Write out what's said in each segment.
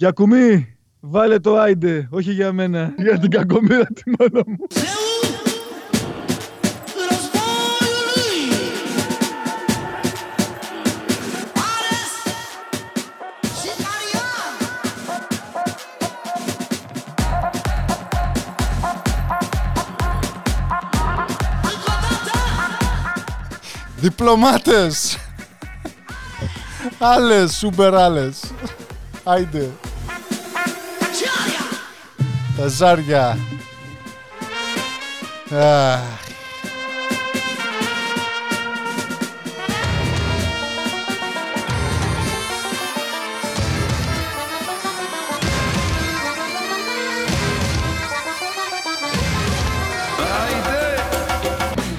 Για κουμί, βάλε το άιντε, όχι για μένα, για την κακομοίρα τη μάνα μου. Διπλωμάτες! άλλες, σούπερ άλλες. Άιντε. Τα ζάρια. Αχ.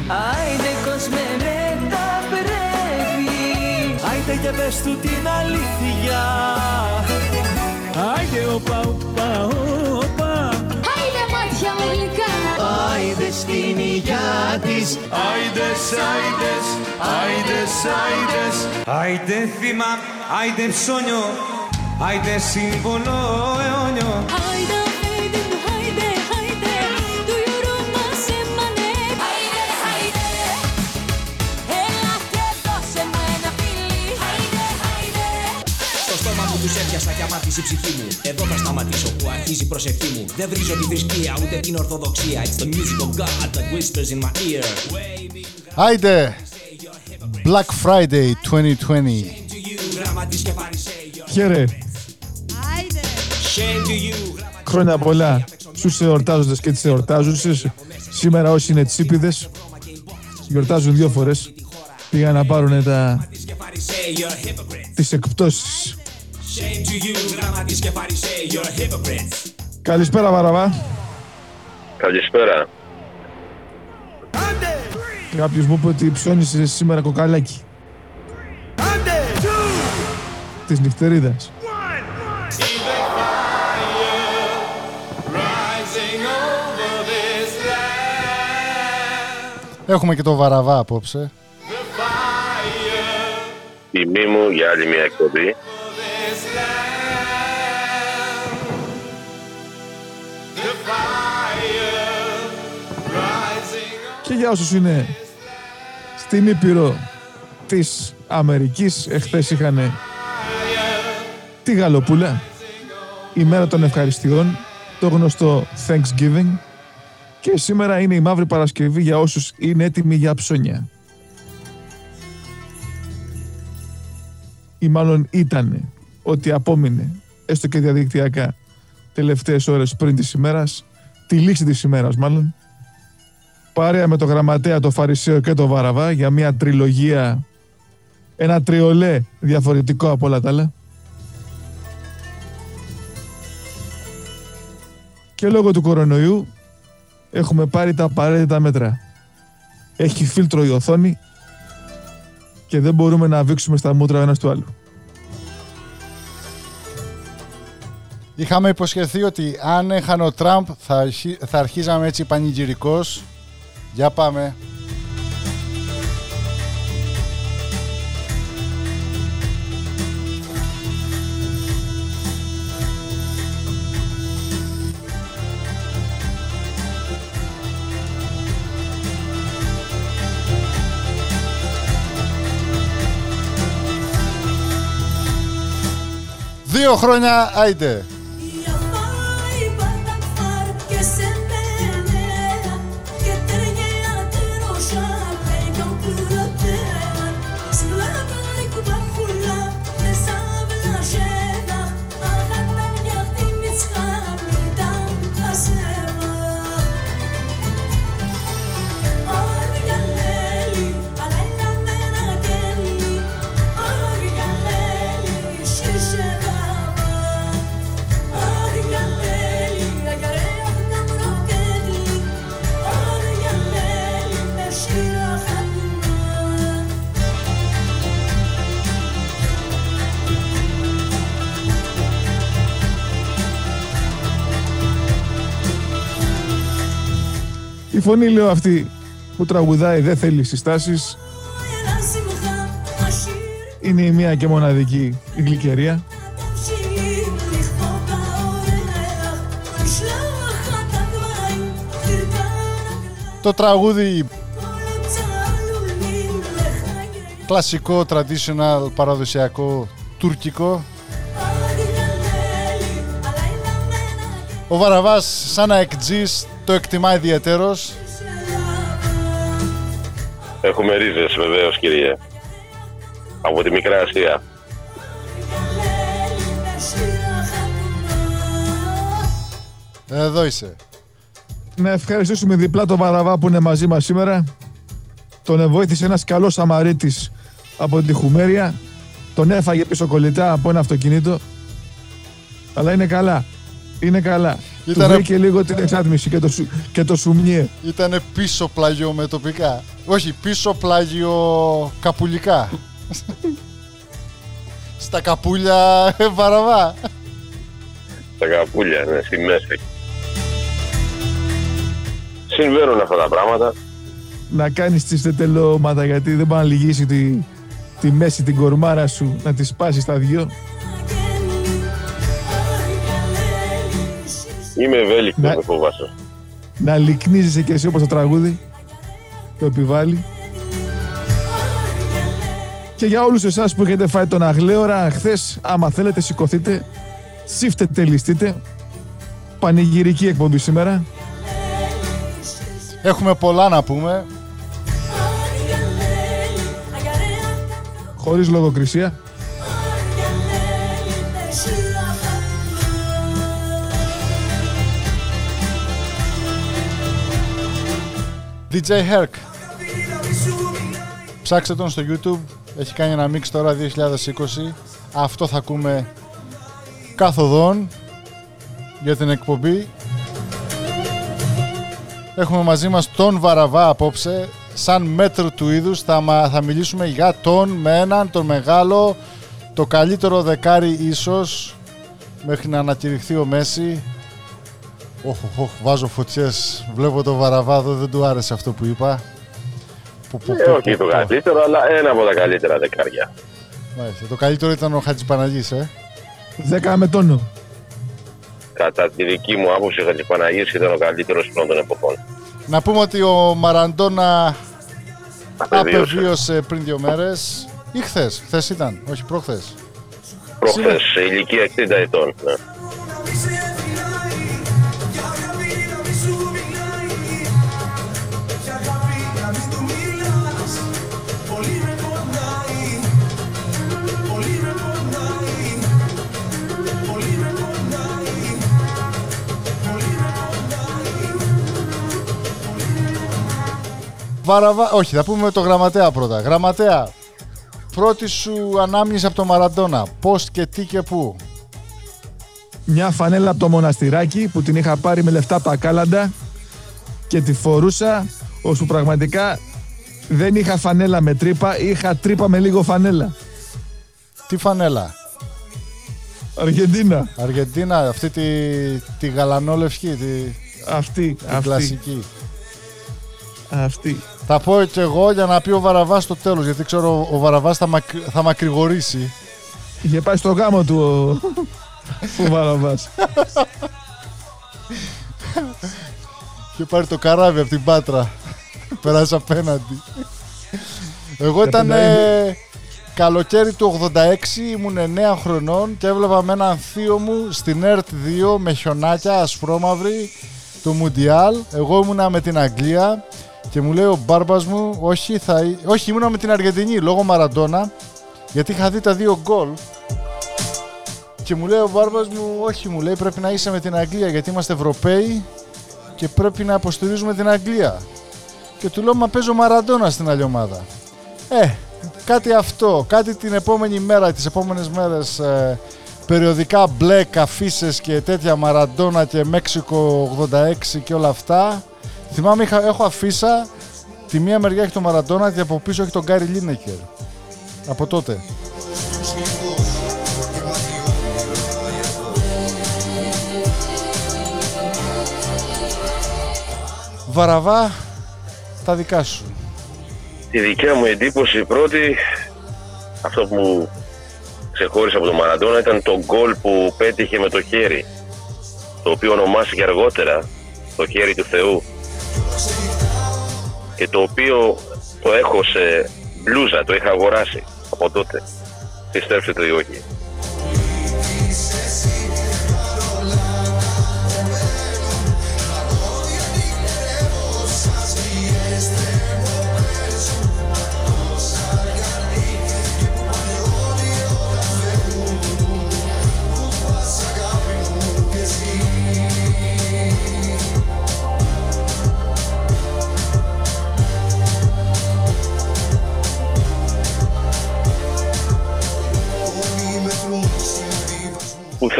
Άιντε κόσμε με τα πρέπει Άιντε και πες του την αλήθεια Άιντε οπα οπα οπα στην υγειά της. Άιντες, άιντες, άιντες, άιντες. Άιντε θύμα, άιντε ψώνιο Άιντε σύμβολο αιώνιο. Άιντε, άιντε, η ψυχή μου Εδώ θα σταματήσω που αρχίζει η προσευχή μου Δεν βρίζω τη θρησκεία ούτε την ορθοδοξία It's the music of God that whispers in my ear Άιντε. Black Friday 2020. To you, γραμματής και φαρισαίος Χαίρε, Shame to you, χρόνια πολλά στους εορτάζοντες και τις εορτάζουσες. Σήμερα όσοι είναι τσίπιδες, γιορτάζουν δύο φορές. Πήγαν να πάρουν τα, και φαρισαίοι, you're a hypocrite τις εκπτώσεις. Shame to you, γραμματής και φαρισαίοι, you're a hypocrite Καλησπέρα Βαραβά. Καλησπέρα. Κάποιος μου είπε ότι ψώνησε σήμερα κοκαλάκι. Της νυχτερίδας. Έχουμε και το βαραβά απόψε. Τιμή μου για άλλη μια εκπομπή. Και για όσους είναι στην Ήπειρο της Αμερικής, εχθές είχαν τη Γαλοπούλα, η μέρα των ευχαριστειών, το γνωστό Thanksgiving και σήμερα είναι η Μαύρη Παρασκευή για όσους είναι έτοιμοι για ψώνια. Ή μάλλον ήταν ότι απόμεινε, έστω και διαδικτυακά, τελευταίες ώρες πριν της ημέρας, τη λήξη της ημέρας μάλλον, παρέα με το γραμματέα, το Φαρισαίο και το Βαραβά για μια τριλογία, ένα τριολέ διαφορετικό από όλα τα άλλα. Και λόγω του κορονοϊού έχουμε πάρει τα απαραίτητα μέτρα. Έχει φίλτρο η οθόνη και δεν μπορούμε να βήξουμε στα μούτρα ο ένας του άλλου. Είχαμε υποσχεθεί ότι αν έχανε ο Τραμπ θα, αρχί- θα αρχίζαμε έτσι πανηγυρικός. Για πάμε. Δύο χρόνια, άιντε. φωνή, λέω, αυτή που τραγουδάει δεν θέλεις συστάσεις. Είναι η μία και μοναδική η γλυκερία. Το τραγούδι κλασικό, traditional, παραδοσιακό, τουρκικό. Ο Βαραβάς σαν να εκτζείς το εκτιμά ιδιαίτερος. Έχουμε ρίζες βεβαίως κύριε. Από τη Μικρά Ασία. Εδώ είσαι. Να ευχαριστήσουμε διπλά τον Βαραβά που είναι μαζί μας σήμερα. Τον βοήθησε ένας καλός Σαμαρίτης από τη Χουμέρια. Τον έφαγε πίσω κολλητά από ένα αυτοκίνητο. Αλλά είναι καλά. Είναι καλά. Ήτανε- Του βρήκε λίγο την εξάτμιση και το, σου, και το σουμνιέ. Ήτανε πίσω πλάγιο με τοπικά. Όχι, πίσω πλάγιο καπουλικά. Στα καπούλια ε, Βαραβά. Τα καπούλια, ναι, στη μέση. Συμβαίνουν αυτά τα πράγματα. Να κάνεις τη στετελώματα γιατί δεν μπορεί να λυγίσει τη, τη μέση την κορμάρα σου να τη σπάσει στα δυο. Είμαι ευέλικτος, Ναι. με φοβάσαι. Να λυκνίζεσαι και εσύ όπως το τραγούδι το επιβάλλει. Και για όλους εσάς που έχετε φάει τον αγλέωρα χθες, άμα θέλετε σηκωθείτε, σύφτετε, ληστείτε. Πανηγυρική εκπομπή σήμερα. Έχουμε πολλά να πούμε. χωρίς λογοκρισία. DJ Herc. Ψάξτε τον στο YouTube. Έχει κάνει ένα mix τώρα 2020. Αυτό θα ακούμε καθοδόν για την εκπομπή. Έχουμε μαζί μας τον Βαραβά απόψε. Σαν μέτρο του είδους θα, μα- θα μιλήσουμε για τον με έναν, τον μεγάλο, το καλύτερο δεκάρι ίσως μέχρι να ανακηρυχθεί ο Μέση. Όχ, όχ, όχ, βάζω φωτιές. Βλέπω το Βαραβάδο, δεν του άρεσε αυτό που είπα. Που, που, Ε, που, όχι που, το που. καλύτερο, αλλά ένα από τα καλύτερα δεκάρια. Μάλιστα. Το καλύτερο ήταν ο Χατζηπαναγής, ε. 10 με τόνο. Κατά τη δική μου άποψη, ο Χατζηπαναγής ήταν ο καλύτερος πρώτων εποχών. Να πούμε ότι ο Μαραντόνα Απεβίωσε. απεβίωσε πριν δύο μέρες. Ή χθες. Χθες ήταν, όχι προχθές. Προχθές, σε ηλικία 60 ετών. Ναι. Βαραβά... Όχι, θα πούμε το γραμματέα πρώτα. Γραμματέα, πρώτη σου ανάμνηση από το Μαραντόνα. Πώς και τι και πού. Μια φανέλα από το μοναστηράκι που την είχα πάρει με λεφτά από τα κάλαντα και τη φορούσα ώσπου πραγματικά δεν είχα φανέλα με τρύπα, είχα τρύπα με λίγο φανέλα. Τι φανέλα; Αργεντίνα. Αργεντίνα, αυτή τη, τη γαλανόλευκη, τη, την Αυτή, αυτή, κλασική. αυτή. Θα πω και εγώ για να πει ο Βαραβάς στο τέλος, γιατί ξέρω ο Βαραβάς θα, μακ... θα μακρηγορήσει. Είχε πάει στο γάμο του ο, ο Βαραβάς. Και πάρει το καράβι από την Πάτρα. Περάσει απέναντι. Εγώ ήταν ε, καλοκαίρι του 86, ήμουν 9 χρονών και έβλεπα με έναν θείο μου στην ΕΡΤ 2 με χιονάκια ασπρόμαυρη το Μουντιάλ. Εγώ ήμουνα με την Αγγλία και μου λέει ο μπάρμπας μου, όχι, θα... εί- όχι ήμουνα με την Αργεντινή λόγω Μαραντόνα γιατί είχα δει τα δύο γκολ και μου λέει ο μπάρμπας μου, όχι μου λέει πρέπει να είσαι με την Αγγλία γιατί είμαστε Ευρωπαίοι και πρέπει να υποστηρίζουμε την Αγγλία. Και του λέω, μα παίζω Μαραντόνα στην άλλη ομάδα. Ε, κάτι αυτό, κάτι την επόμενη μέρα, τις επόμενες μέρες, ε, περιοδικά μπλε, καφίσες και τέτοια Μαραντόνα και Μέξικο 86 και όλα αυτά. Θυμάμαι, είχα, έχω αφίσα, τη μία μεριά έχει το Μαραντόνα και από πίσω έχει τον Γκάρι Λίνεκερ. Από τότε. Βαραβά, τα δικά σου. Η δικιά μου εντύπωση πρώτη, αυτό που ξεχώρισε από τον Μαραντόνα ήταν το γκολ που πέτυχε με το χέρι. Το οποίο ονομάστηκε αργότερα το χέρι του Θεού. Και το οποίο το έχω σε μπλούζα, το είχα αγοράσει από τότε. Πιστέψτε ή όχι.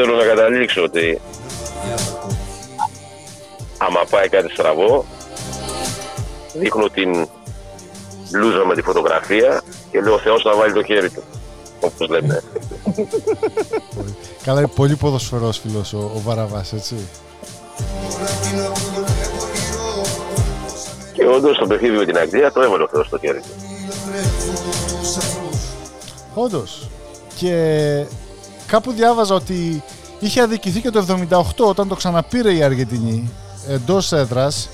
Θέλω να καταλήξω ότι άμα πάει κάτι στραβό δείχνω την μπλούζα με τη φωτογραφία και λέω ο Θεός να βάλει το χέρι του όπως λέμε Καλά, είναι πολύ ποδοσφαιρός ο, ο Βαραβάς, έτσι. και όντως στο παιχνίδι με την Αγγλία το έβαλε ο Θεός στο χέρι του Όντως. Και κάπου διάβαζα ότι είχε αδικηθεί και το 78 όταν το ξαναπήρε η Αργεντινή εντός έδρας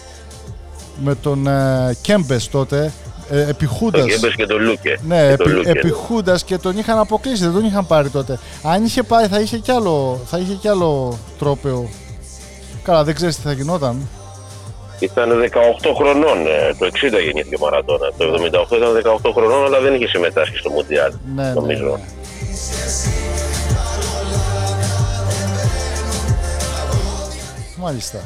με τον ε, Κέμπες τότε ε, επί το Χούντας. Γκέμπες και το Λούκε Ναι, και το επί, Λούκε. επί Χούντας και τον είχαν αποκλείσει, δεν τον είχαν πάρει τότε. Αν είχε πάει θα είχε κι άλλο, θα είχε κι άλλο τρόπαιο. Καλά, δεν ξέρεις τι θα γινόταν. Ήταν 18 χρονών, ε, το 60 γεννήθηκε ο Μαραντόνα. Το 78 ήταν 18 χρονών, αλλά δεν είχε συμμετάσχει στο Μουντιάλ, Ναι, ναι, νομίζω. ναι. Μάλιστα.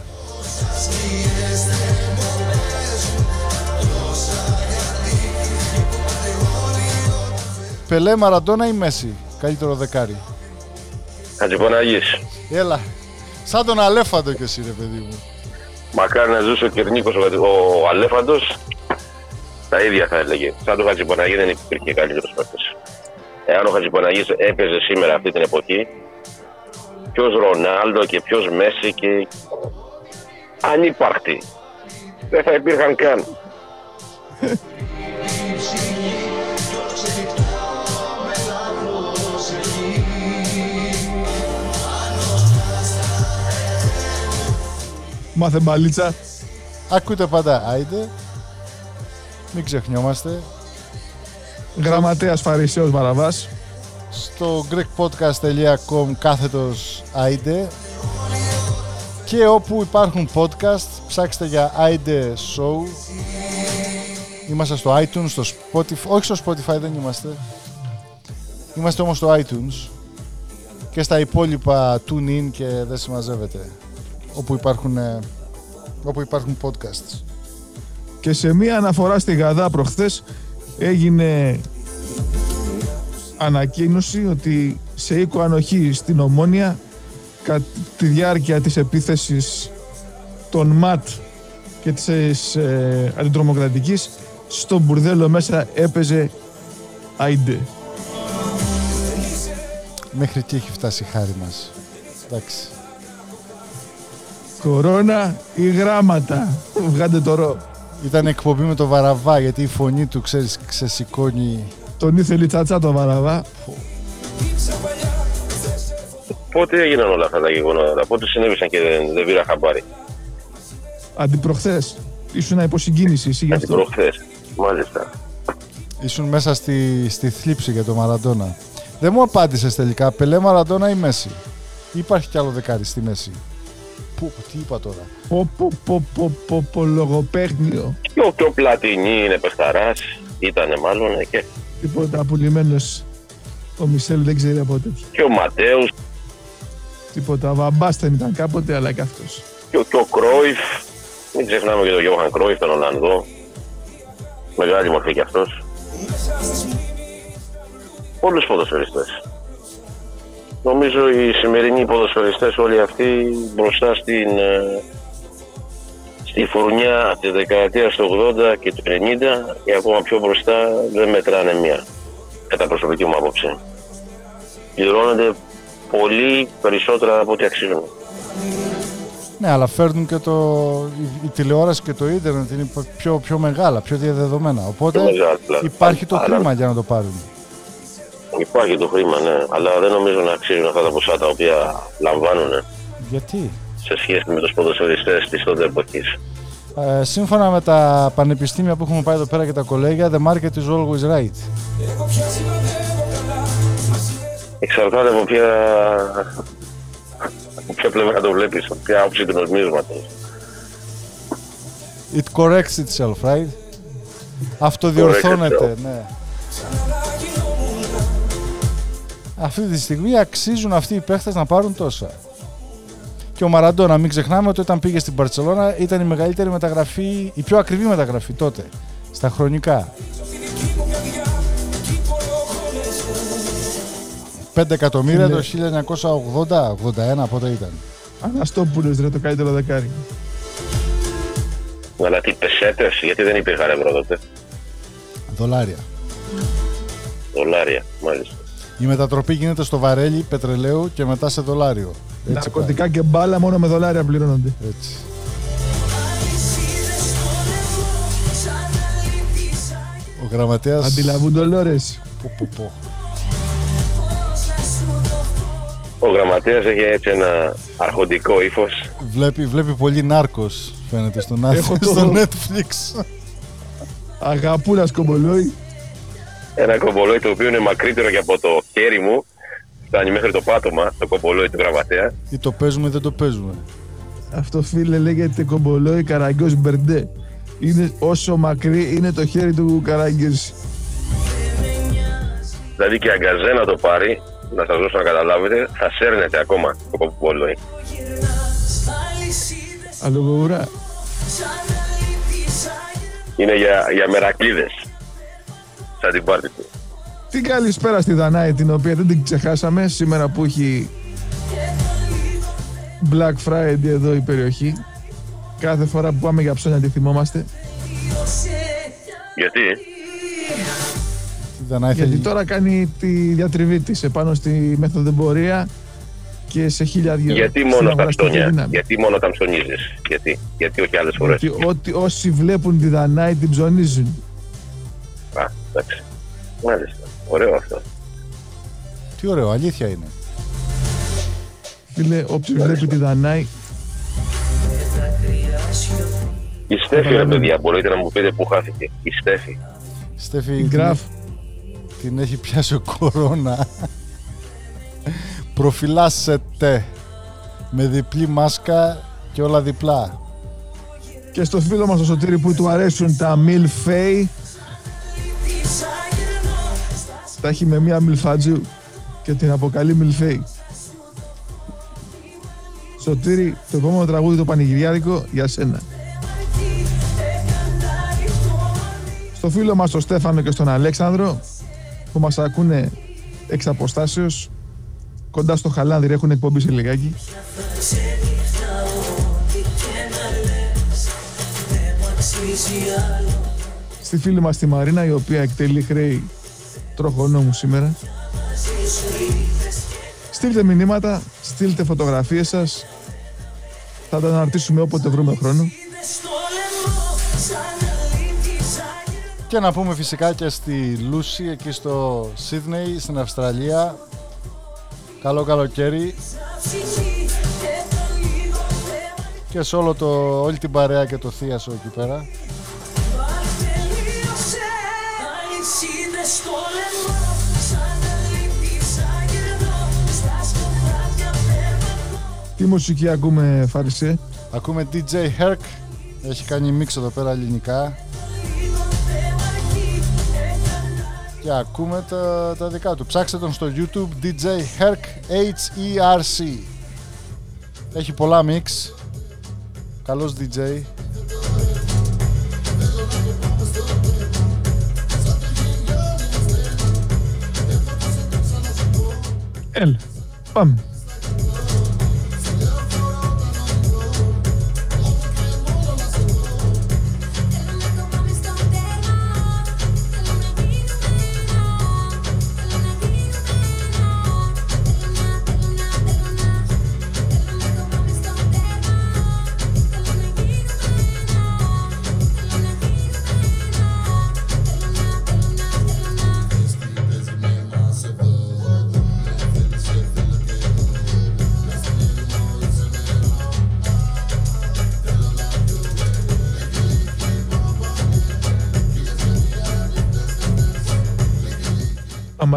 Πελέ, Μαραντόνα ή Μέση, καλύτερο δεκάρι. Χατζηπαναγής. Έλα, σαν τον Αλέφαντο κι εσύ ρε παιδί μου. Μακάρι να ζούσε ο Κερνίκος, ο, ο Αλέφαντος, τα ίδια θα έλεγε. Σαν τον Χατζηπαναγή δεν υπήρχε καλύτερος παίκτης. Εάν ο Χατζηπαναγής έπαιζε σήμερα αυτή την εποχή, ποιος Ρονάλντο και ποιος Μέση και ανύπαρκτοι. Δεν θα υπήρχαν καν. Μάθε μπαλίτσα. Ακούτε πάντα, άιντε. Μην ξεχνιόμαστε. Γραμματέας Φαρισαίος Βαραβάς. Στο greekpodcast.com κάθετος άιντε. Και όπου υπάρχουν podcast ψάξτε για άιντε show. Είμαστε στο iTunes, στο Spotify όχι στο Spotify δεν είμαστε. Είμαστε όμως στο iTunes. Και στα υπόλοιπα tune in και δεν συμμαζεύεται όπου υπάρχουν, ε, όπου υπάρχουν podcasts. Και σε μία αναφορά στη Γαδά προχθές έγινε ανακοίνωση ότι σε οίκο ανοχή στην Ομόνια κατά τη διάρκεια της επίθεσης των ΜΑΤ και της ε, αντιτρομοκρατικής στο μπουρδέλο μέσα έπαιζε ΑΙΝΤΕ. μέχρι εκεί έχει φτάσει η χάρη μας εντάξει Κορώνα ή γράμματα. Βγάντε το ρο. Ήταν εκπομπή με το Βαραβά γιατί η φωνή του ξέρεις ξεσηκώνει Τον ήθελε η τσατσά το βαραβά. Πότε έγιναν όλα αυτά τα γεγονότα, πότε συνέβησαν και δεν, δεν πήρα χαμπάρι. Αντιπροχθές. Ήσουν υποσυγκίνηση εσύ γι' αυτό. Αντιπροχθές. Μάλιστα. Ήσουν μέσα στη, στη θλίψη για το Μαραντόνα. Δεν μου απάντησες τελικά, Πελέ Μαραντόνα ή Μέση. Ή Υπάρχει κι άλλο δεκάρι στη μέση. Πού, τι είπα τώρα; Πω πω πω πω πω πω λογοπαίγνιο. Και ο, και ο Πλατινί είναι παιχταράς, ήτανε μάλλον ε, και, Τίποτα απολυμμένος. Ο Μισελ δεν ξέρει από τέτοιο. και ο Ματέους Τίποτα. Ο Βαμπάστεν ήταν κάποτε, αλλά και αυτός. και, ο- και ο Κρόιφ. Μην ξεχνάμε και τον Γιώχαν Κρόιφ, τον Ολλανδό. Μεγάλη μορφή κι αυτός. Πολλούς ποδοσφαιριστές. Νομίζω οι σημερινοί ποδοσφαιριστές όλοι αυτοί μπροστά στην, ε, στη φουρνιά της δεκαετίας του 80 και του 90 και ακόμα πιο μπροστά δεν μετράνε μία. Κατά προσωπική μου άποψη. Πληρώνονται πολύ περισσότερα από ό,τι αξίζουν. Ναι, αλλά φέρνουν και το, η, η τηλεόραση και το ίντερνετ είναι πιο, πιο μεγάλα, πιο διαδεδομένα. Οπότε Πιο μεγάλα, δηλαδή. υπάρχει το Άρα- χρήμα για να το πάρουν. Υπάρχει το χρήμα, ναι, αλλά δεν νομίζω να αξίζουν αυτά τα ποσά τα οποία λαμβάνουν Γιατί; Σε σχέση με τους ποδοσφαιριστές της τότε εποχής. Ε, σύμφωνα με τα πανεπιστήμια που έχουμε πάει εδώ πέρα και τα κολέγια, the market is always right. Εξαρτάται από ποια, από ποια πλευρά το βλέπεις, από ποια άποψη του νομίσματος. It corrects itself, right? Αυτοδιορθώνεται, ναι. Αυτή τη στιγμή αξίζουν αυτοί οι παίχτες να πάρουν τόσα. Και ο Μαραντόνα, μην ξεχνάμε ότι όταν πήγε στην Παρσελώνα ήταν η μεγαλύτερη μεταγραφή, η πιο ακριβή μεταγραφή τότε, στα χρονικά. 5 εκατομμύρια Ναι. το 1980-81, πότε ήταν; Αναστόπουλος ρε το καλύτερο δεκάρι. Αλλά τι πεσέτες, γιατί δεν υπήρχαν ευρώ τότε; Δολάρια. Δολάρια, μάλιστα. Η μετατροπή γίνεται στο βαρέλι πετρελαίου και μετά σε δολάριο. Έτσι Ναρκωτικά και μπάλα μόνο με δολάρια πληρώνονται. πάει. Έτσι. Ο γραμματέας... Αντιλαβούν Ντολόρες. Πω, πω, πω. Ο γραμματέας έχει έτσι ένα αρχοντικό ύφος. Βλέπει, βλέπει πολύ νάρκος φαίνεται στο, Έχω το- στο Netflix. Αγαπούλας κομπολόι. Ένα κομπολόι το οποίο είναι μακρύτερο και από το χέρι μου. Φτάνει μέχρι το πάτωμα, το κομπολόι του γραμματέα. Ή το παίζουμε ή δεν το παίζουμε; Αυτό φίλε λέγεται κομπολόι Καραγκιός Μπερντέ. Είναι όσο μακρύ είναι το χέρι του Καραγκιός. Δηλαδή και αγκαζέ να το πάρει, να σας δώσω να καταλάβετε, θα σέρνετε ακόμα το κομπολόι. Αλογοουρά. Είναι για, για μερακλείδες. Σαν την πάρτι του. Τι καλησπέρα στη Δανάη την οποία δεν την ξεχάσαμε σήμερα που έχει Black Friday εδώ η περιοχή. Κάθε φορά που πάμε για ψώνια τη θυμόμαστε. Γιατί, Τι δεν ήθελε- Γιατί τώρα κάνει τη διατριβή της επάνω στη μεθοδεμπορία και σε χίλια δυο. γιατί στην μόνο τα αγοραστική ψώνια, δύναμη. γιατί μόνο τα ψωνίζεις, γιατί, γιατί όχι άλλες φορές; Γιατί ό,τι, όσοι βλέπουν τη Δανάη την ψωνίζουν. Α, εντάξει. Μάλιστα. Ωραίο αυτό. Τι ωραίο, αλήθεια είναι. Φίλε, όποιος βλέπει τη Δανάη, Η Στέφη, ρε Καταλαβαίνω. παιδιά, μπορείτε να μου πείτε πού χάθηκε. Η Στέφη. Στέφη η την, Γκράφ, την έχει πιάσει ο κορώνα. Προφυλάσσεται με διπλή μάσκα και όλα διπλά. και στο φίλο μας το Σωτήρι που του αρέσουν τα μιλφέι, τα έχει με μία μιλφάτζου και την αποκαλεί μιλφέι. Σωτήρι, το επόμενο τραγούδι το πανηγυριάδικο για σένα. Στο φίλο μας τον Στέφανο και στον Αλέξανδρο που μας ακούνε εξ αποστάσεως κοντά στο Χαλάνδρι έχουν εκπομπή σε λιγάκι. Στη φίλη μας τη Μαρίνα η οποία εκτελεί χρέη τροχονό μου σήμερα. Στείλτε μηνύματα, στείλτε φωτογραφίες σας. Θα τα αναρτήσουμε όποτε βρούμε χρόνο. Και να πούμε φυσικά και στη Λούση εκεί στο Σίδνεϊ στην Αυστραλία. Καλό καλοκαίρι και σε όλο το, όλη την παρέα και το θείασο εκεί πέρα. Τι μουσική ακούμε Φαρισέ. Ακούμε DJ Herc, έχει κάνει μίξ εδώ πέρα ελληνικά. Και ακούμε τα, τα δικά του. Ψάξτε τον στο YouTube DJ Herc H-E-R-C. Έχει πολλά μίξ. Καλός DJ. Έλα, πάμε.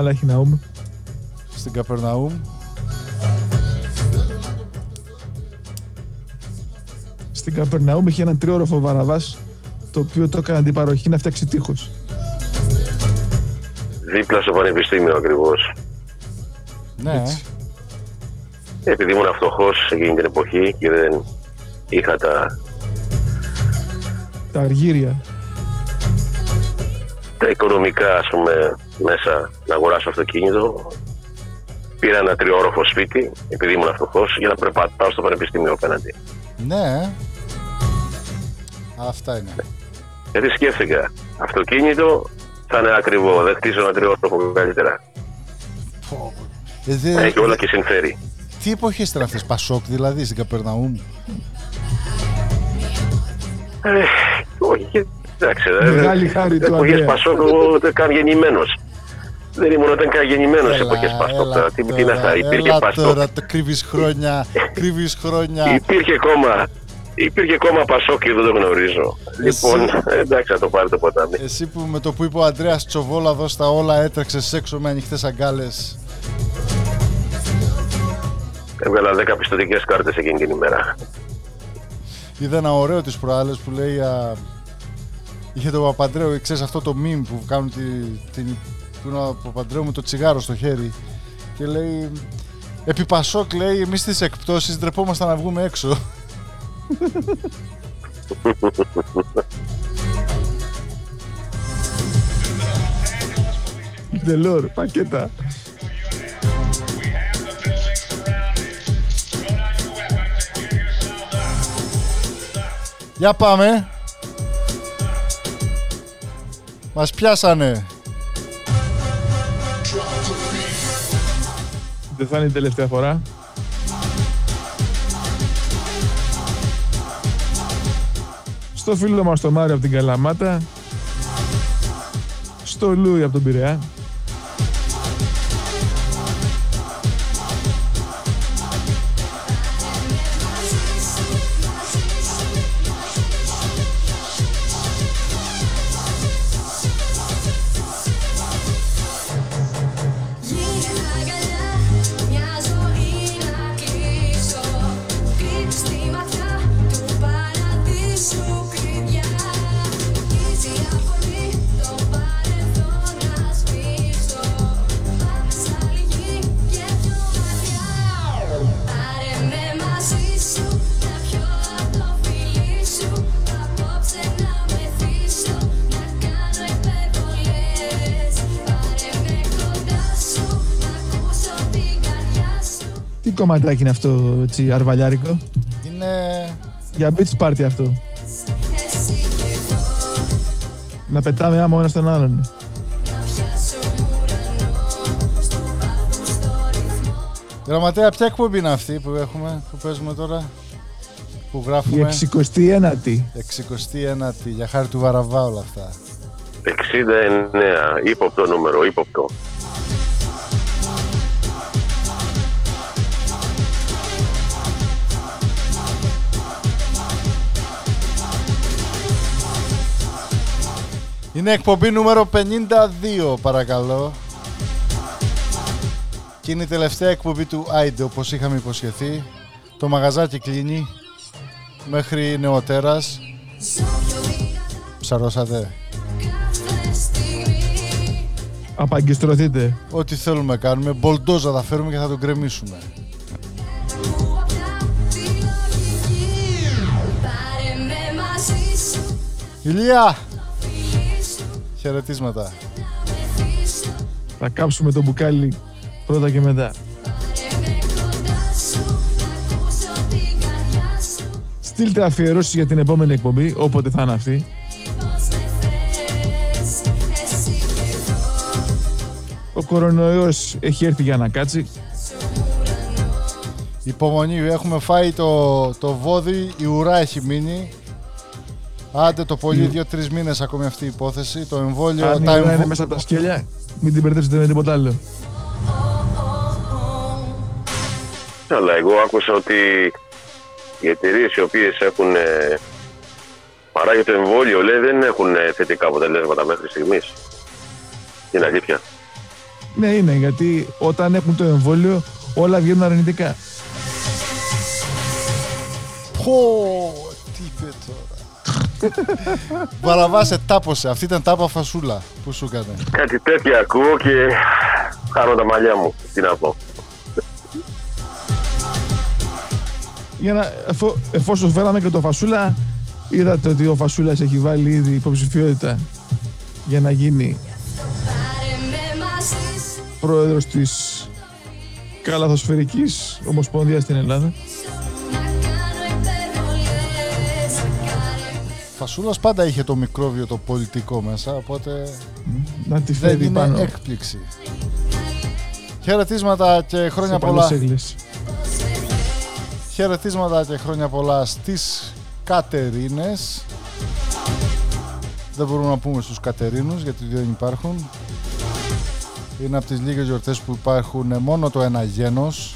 Καπερνάουμ, αλλά έχει Ναούμ. Στην Καπερναούμ. Στην Καπερναούμ είχε έναν τριόροφο βαραβά, το οποίο το έκανε αντιπαροχή να φτιάξει τείχο. Δίπλα στο πανεπιστήμιο ακριβώς. Ναι. Επειδή ήμουν φτωχός εκείνη την εποχή και δεν είχα τα, Τα αργύρια. τα οικονομικά ας πούμε, μέσα να αγοράσω αυτοκίνητο, πήρα ένα τριόροφο σπίτι, επειδή ήμουν φτωχός, για να περπατάω στο πανεπιστήμιο απέναντι. Ναι. Αυτά είναι. Γιατί σκέφτηκα, αυτοκίνητο θα είναι ακριβό, δεν χτίζω ένα τριόροφο καλύτερα. Ε, δε- Έχει όλα και συμφέρει. Τι εποχές ήταν αυτές, Πασόκ δηλαδή, στην Καπερναούμ; Ε, όχι, και- εντάξει. ε, Μεγάλη χάρη του Εποχές Ανδρέα. Πασόκ, εγώ δεν καν γεννημένος. Δεν ήμουν ούτε καν γεννημένος σε εποχές Πασόκ. έλα τώρα. Τι, τι είναι αυτά, υπήρχε έλα Πασόκ. τώρα, το κρύβεις χρόνια, κρύβεις χρόνια. Υπήρχε κόμμα. Υπήρχε κόμμα Πασόκ και δεν το γνωρίζω. Λοιπόν, ε, εντάξει, θα το πάρει το ποτάμι. Εσύ που με το που είπε ο Αντρέας Τσοβόλα δώσ' τα όλα έτρεξες έξω με ανοιχτές αγκάλες. Έβγαλα 10 πιστοτικές κάρτες εκείνη την ημέρα. Είδα ένα ωραίο τις προάλλες που λέει α, Είχε το Παπαντρέου, ξέρεις αυτό το meme που κάνουν τη, την, που είναι ο Παπαντρέου με το τσιγάρο στο χέρι και λέει Επί Πασόκ λέει εμείς στις εκπτώσεις ντρεπόμασταν να βγούμε έξω Δελόρ, πακέτα. Για πάμε Μας πιάσανε Δεν θα είναι η τελευταία φορά. Στο φίλο μας το Μάριο από την Καλαμάτα. Στο Λούι από τον Πειραιά. Κομματάκι είναι αυτό, έτσι, αρβαλιάρικο; Είναι Για beach party αυτό. Εσύ και εγώ Να πετάμε άμμο ένα στον άλλον. να πιάσω ουρανό Στο βάθος το ρυθμό Γραμματέα ποια εκπομπή είναι αυτή που έχουμε, που παίζουμε τώρα Που Η γράφουμε 69η. 69η για χάρη του Βαραβά όλα αυτά 69, ύποπτο νούμερο, ύποπτο. Είναι εκπομπή νούμερο 52 παρακαλώ. Και είναι η τελευταία εκπομπή του Άιντε όπως είχαμε υποσχεθεί. Το μαγαζάκι κλείνει. Μέχρι νεοτέρας. Ψαρώσατε. Κάθε στιγμή Απαγκιστρωθείτε. Ό,τι θέλουμε κάνουμε. Μπολντόζα θα φέρουμε και θα τον κρεμίσουμε. Που Χαιρετίσματα να μεθύσω Θα κάψουμε το μπουκάλι πρώτα και μετά. Πάρε με κοντά σου, να ακούσω την καρδιά σου Στείλτε αφιερώσεις για την επόμενη εκπομπή, όποτε θα είναι αυτή. Πώς με θες, εσύ και εγώ Ο κορονοϊός έχει έρθει για να κάτσει. Υπομονή έχουμε φάει το, το βόδι Η ουρά έχει μείνει Άντε το πολύ δύο-τρεις μήνες ακόμη αυτή η υπόθεση Το εμβόλιο Αν η τα ώρα εμβο- είναι μέσα από τα σκέλια, μην την μπερδέψετε με τίποτα άλλο. Αλλά εγώ άκουσα ότι οι εταιρείες οι οποίες έχουν ε, παράγει το εμβόλιο λέει, δεν έχουν ε, θετικά αποτελέσματα μέχρι στιγμής. Είναι αλήθεια. Ναι, είναι, γιατί όταν έχουν το εμβόλιο όλα βγαίνουν αρνητικά. Πω, τι είπε τώρα. Βαραβά σε τάπωσε. Αυτή ήταν τάπα φασούλα. Πού σου έκανε; Κάτι τέτοια ακούω και χάνω τα μαλλιά μου. Τι να πω. Για να, εφο, εφόσον φέραμε και το Φασούλα, είδατε ότι ο Φασούλας έχει βάλει ήδη υποψηφιότητα για να γίνει Πάρε με μαζί σου πρόεδρος της καλαθοσφαιρικής ομοσπονδίας στην Ελλάδα. Φασούλας πάντα είχε το μικρόβιο το πολιτικό μέσα, οπότε Να τη δεν φέρει είναι πάνω έκπληξη. Χαιρετίσματα και χρόνια σε πολλά. παλιές Χαιρετίσματα και χρόνια πολλά στις Κατερίνες. Δεν μπορούμε να πούμε στους Κατερίνους γιατί δεν υπάρχουν. Είναι από τις λίγες γιορτές που υπάρχουν μόνο το ένα γένος.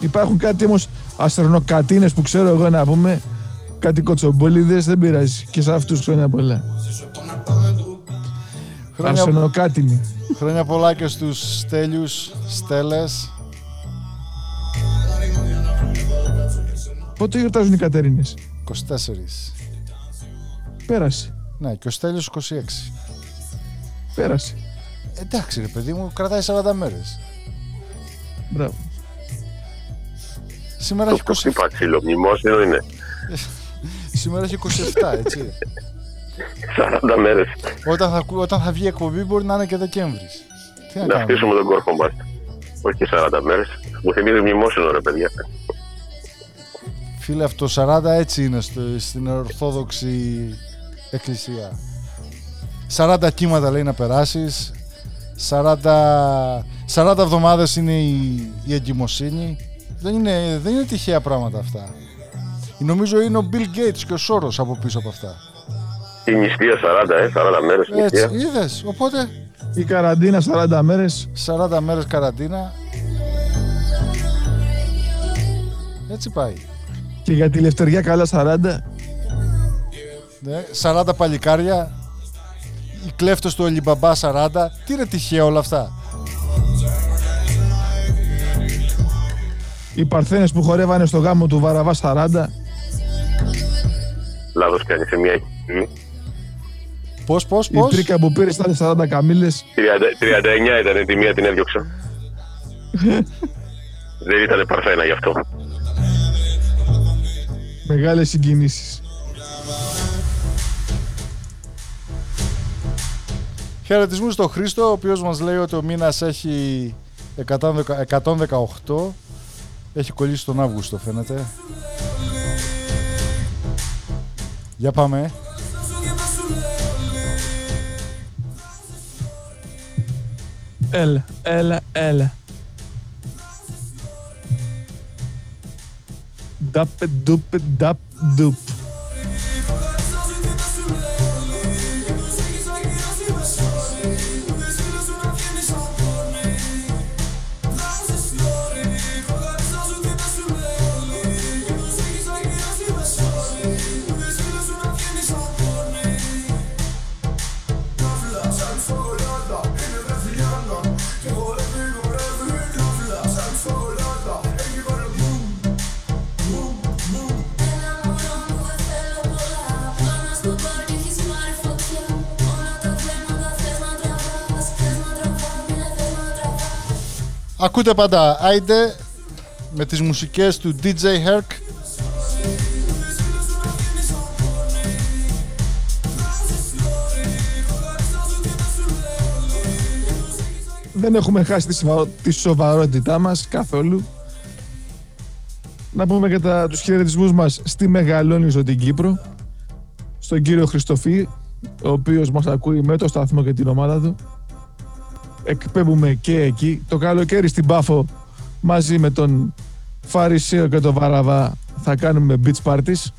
Υπάρχουν κάτι όμως αστερνοκατίνες που ξέρω εγώ να πούμε κάτι κοτσομπολίδες δεν πειράζει και σε αυτούς χρόνια πολλά. Χρόνια, Αρσενοκάτινοι. χρόνια πολλά και στους Στέλιους, Στέλλες. Πότε γιορτάζουν οι Κατερίνες; 24. Πέρασε. Ναι, και ο Στέλιος 26. Πέρασε. Εντάξει ρε παιδί μου, κρατάει 40 μέρες. Μπράβο. Σήμερα έχει Το 27, πατσίλο μνημόσυνο είναι. σήμερα έχει 27 έτσι. 40 μέρες. όταν, θα, ακού- όταν θα βγει η εκπομπή μπορεί να είναι και Δεκέμβρης. Τι να Να κάνουμε; χτίσουμε τον κόρφο μας. Όχι και 40 μέρες. Μου θυμίζει μνημόσυνο ρε παιδιά. Φίλε, αυτό 40 έτσι είναι στο, στην Ορθόδοξη Εκκλησία. 40 κύματα λέει να περάσεις. 40, 40 εβδομάδες είναι η, η εγκυμοσύνη. Δεν είναι, δεν είναι τυχαία πράγματα αυτά. Νομίζω είναι ο Bill Gates και ο Σόρος από πίσω από αυτά. Η νηστεία 40, ε, 40 μέρες νηστεία. Έτσι, είδες. Οπότε Η καραντίνα 40 μέρες 40 μέρες καραντίνα. Έτσι πάει. και για τη Λευτεριά καλά 40. Ναι, 40 παλικάρια. Οι κλέφτες του Αλιμπαμπά 40. Τι είναι τυχαία όλα αυτά; Οι Παρθένες που χορεύανε στο γάμο του Βαραβά 40. Λάθος κάνει σε μια εκπομπή. Πώς, πώς, Η πώς; τρίκα που πήρε ήταν 40 καμίλες. 30 39 ήταν τη μία την έδιωξα. Δεν ήταν παρθένα γι' αυτό. Μεγάλες συγκινήσεις. Χαιρετισμούς στο Χρήστο, ο οποίος μας λέει ότι ο μήνας έχει 110 118. Έχει κολλήσει τον Αύγουστο φαίνεται. Για πάμε. Έλα, έλα, έλα. Ντάπε, ντούπε, ντάπ, Ακούτε πάντα Άιντε με τις μουσικές του DJ Herc. Δεν έχουμε χάσει τη, σοβα- τη σοβαρότητά μας καθόλου. Να πούμε και τα, τους χαιρετισμούς μας στη Μεγαλόνισο την Κύπρο. Στον κύριο Χριστοφή, ο οποίος μας ακούει με το σταθμό και την ομάδα του. Εκπέμπουμε και εκεί. Το καλοκαίρι στην Πάφο μαζί με τον Φαρισαίο και τον Βαραβά θα κάνουμε beach parties.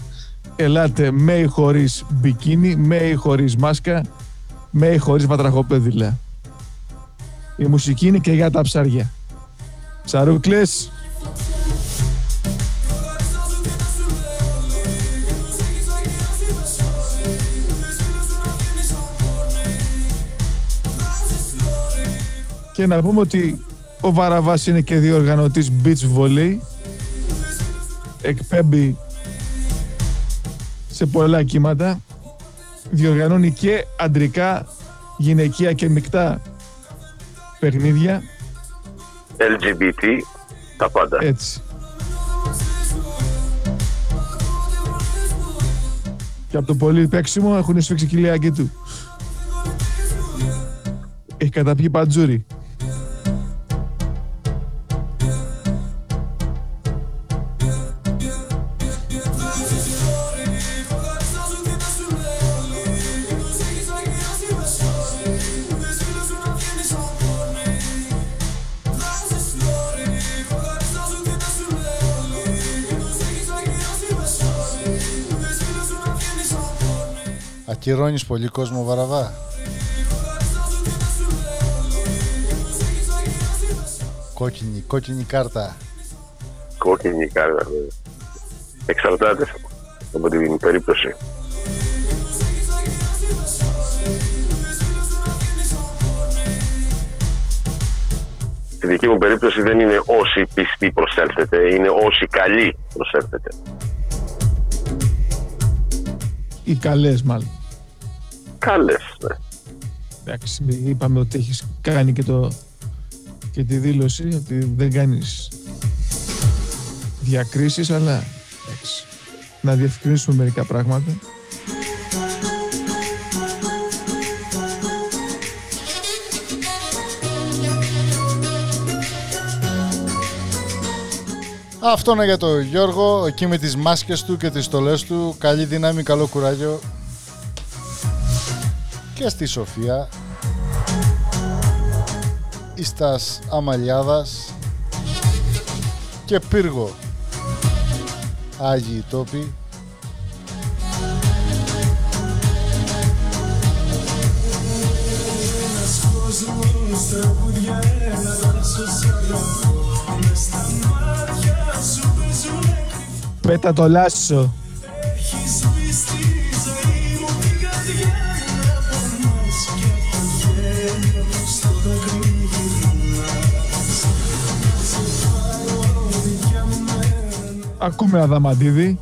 Ελάτε με ή χωρίς μπικίνι, με ή χωρίς μάσκα, με ή χωρίς βατραχοπέδιλα. Η μουσική είναι και για τα ψάρια. Ψαρούκλες, Και να πούμε ότι ο Βαραβάς είναι και διοργανωτής beach volley. Εκπέμπει σε πολλά κύματα. Διοργανώνει και αντρικά, γυναικεία και μεικτά παιχνίδια. LGBT, τα πάντα. Έτσι. Και από το πολύ παίξιμο έχουν σφίξει κοιλιά και του. Έχει καταπιεί παντζούρι. Ακυρώνεις πολύ κόσμο Βαραβά. Κόκκινη, κόκκινη κάρτα. Κόκκινη κάρτα. βέβαια. Εξαρτάται από την περίπτωση. Στη δική μου περίπτωση δεν είναι όσοι πιστοί προσέλθετε, είναι όσοι καλοί προσέλθετε. Οι καλές μάλλον. Καλές, ναι. Εντάξει, είπαμε ότι έχεις κάνει και, το, και τη δήλωση ότι δεν κάνεις διακρίσεις, αλλά εντάξει, να διευκρινίσουμε μερικά πράγματα. Αυτό είναι για το Γιώργο, εκεί με τις μάσκες του και τις στολές του. Καλή δύναμη, καλό κουράγιο. Και στη Σοφία. Ιστας Αμαλιάδας. Και Πύργο. Άγιοι τόποι. Πέτα το λάσο. Ακούμε Αδαμαντίδη.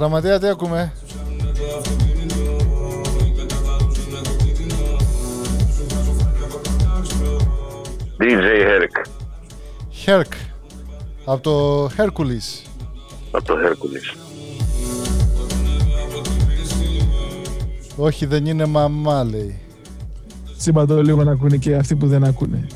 Γραμματέα, τι ακούμε; DJ Herc Herc. Από το Hercules. από το Hercules. Όχι, δεν είναι μαμά, λέει. Τσίμπα το λίγο να ακούνε και αυτοί που δεν ακούνε.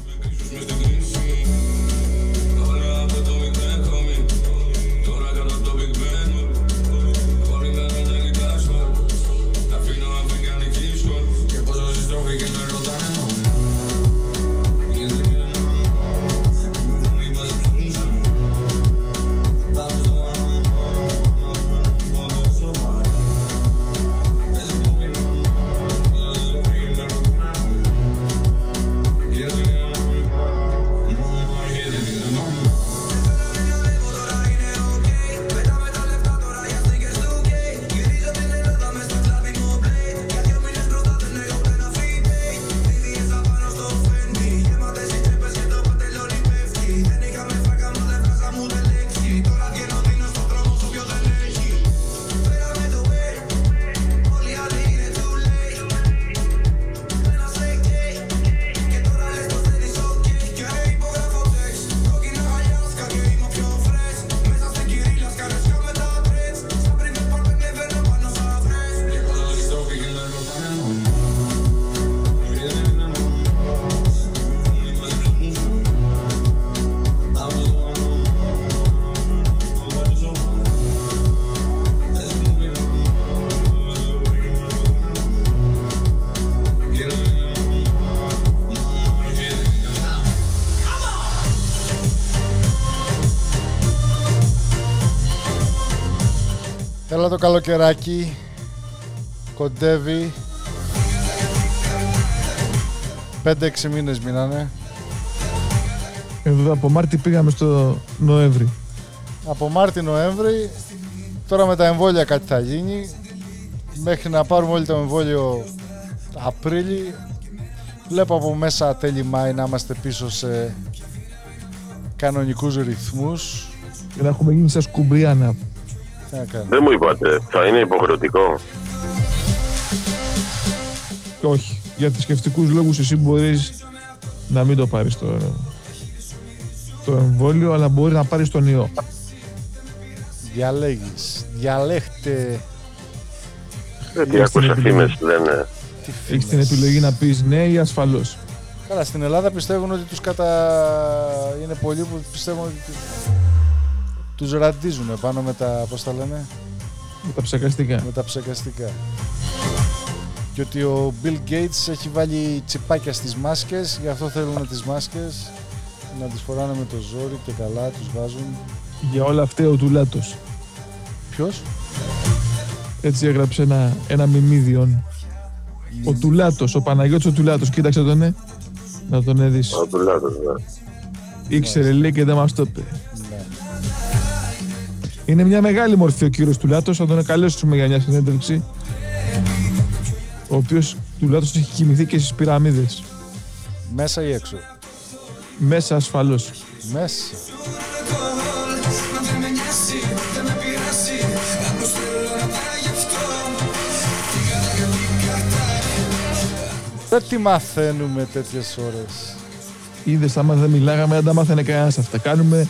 Έλα το καλοκαιράκι. Κοντεύει. 5-6 μήνες μείνανε. Εδώ από Μάρτι πήγαμε στο Νοέμβρη. Από Μάρτι-Νοέμβρη. Τώρα με τα εμβόλια κάτι θα γίνει. Μέχρι να πάρουμε όλοι το εμβόλιο Απρίλη. Βλέπω από μέσα τέλη Μάη να είμαστε πίσω σε κανονικούς ρυθμούς. Και να έχουμε γίνει σαν σκουμπριάνα. Τι να κάνουμε. Δεν μου είπατε, θα είναι υποχρεωτικό. Και όχι. Για θρησκευτικούς λόγους εσύ μπορείς να μην το πάρεις το, το εμβόλιο, αλλά μπορεί να πάρεις τον ιό. Διαλέγεις. Διαλέχτε Γιατί Έχεις την άκουσα επιλογή. φήμες, δεν είναι. τι Έχεις την φήμες. επιλογή να πεις ναι ή ασφαλώς. Καλά, στην Ελλάδα πιστεύουν ότι τους κατα... Είναι πολλοί που πιστεύουν ότι τους, τους ραντίζουν πάνω με τα, πώς τα λένε, Με τα ψεκαστικά. με τα ψεκαστικά. Και ότι ο Bill Gates έχει βάλει τσιπάκια στις μάσκες, γι' αυτό θέλουν τις μάσκες να τις φοράνε με το ζόρι και καλά τους βάζουν. Για όλα αυτά ο Τουλάτος. Ποιος; Έτσι έγραψε ένα, ένα μιμίδιον. Ο Τουλάτος, ο Παναγιώτης ο Τουλάτος. Κοίταξε τον, ναι. Να τον δεις. Ο Τουλάτος, ναι. Ήξερε λέει και δεν μας το είπε. Ναι. Είναι μια μεγάλη μορφή ο κύριος Τουλάτος. Θα τον καλέσουμε για μια συνέντευξη. Ο οποίος Τουλάτος έχει κοιμηθεί και στις πυραμίδες. Μέσα ή έξω; Μέσα ασφαλώς. Μέσα. Δεν τι μαθαίνουμε τέτοιες ώρες. Είδες άμα δεν μιλάγαμε, δεν τα μάθαινε κανένας αυτά. Κάνουμε,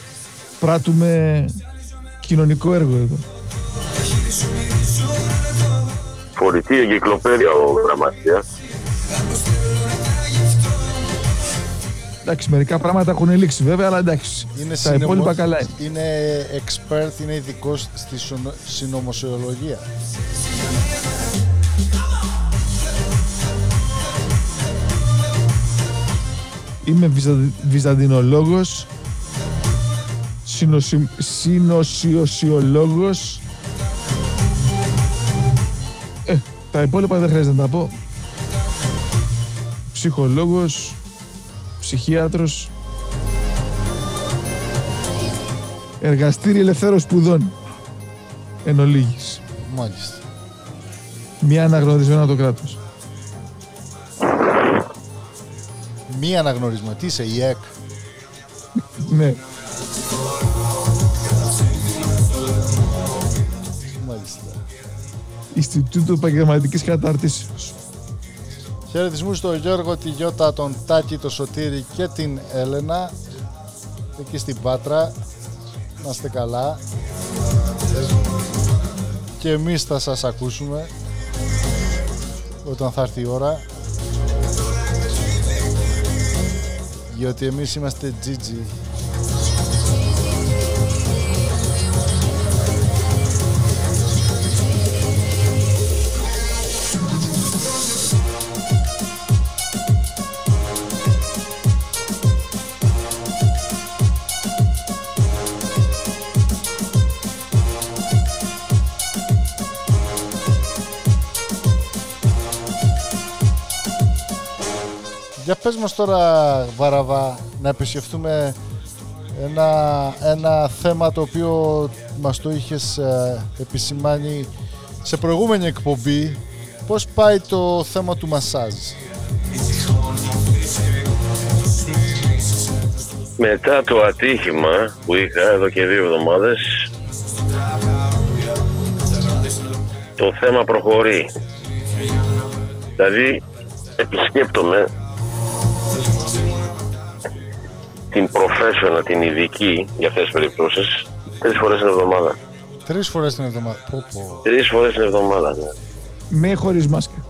πράττουμε κοινωνικό έργο εδώ. Φορητή εγκυκλοπαίδεια ο γραμματέας. Εντάξει, μερικά πράγματα έχουν λήξει βέβαια, αλλά εντάξει. Είναι, τα συνεμο- υπόλοιπα καλά είναι. είναι expert, είναι ειδικός στη σωνο- συνωμοσιολογία. Είμαι βυζα- βυζαντινολόγος, συνοσι- συνοσιοσιολόγος. Ε, τα υπόλοιπα δεν χρειάζεται να τα πω. ψυχολόγος, ψυχίατρος, εργαστήρι ελευθέρων σπουδών εν ολίγης. Μάλιστα. Μία αναγνωρισμένη από το κράτος. Μία αναγνωρισμό. Τι είσαι, η ΕΚ; Ναι. Ινστιτούτο Επαγγελματικής Κατάρτισης. Χαιρετισμούς στο Γιώργο, τη Γιώτα, τον Τάκη, τον Σωτήρη και την Έλενα. Εκεί στην Πάτρα. Να είστε καλά. Και εμείς θα σας ακούσουμε όταν θα έρθει η ώρα. Γιατί εμείς είμαστε GG. Πες μας τώρα Βαραβά να επισκεφτούμε ένα, ένα θέμα το οποίο μας το είχες ε, επισημάνει σε προηγούμενη εκπομπή πώς πάει το θέμα του μασάζ; Μετά το ατύχημα που είχα εδώ και δύο εβδομάδες το θέμα προχωρεί. Δηλαδή επισκέπτομαι την professional, την ειδική για αυτές τις περιπτώσεις τρεις φορές την εβδομάδα. Τρεις φορές την εβδομάδα πω, πω. Τρεις φορές την εβδομάδα, ναι. Με ή χωρίς μάσκα;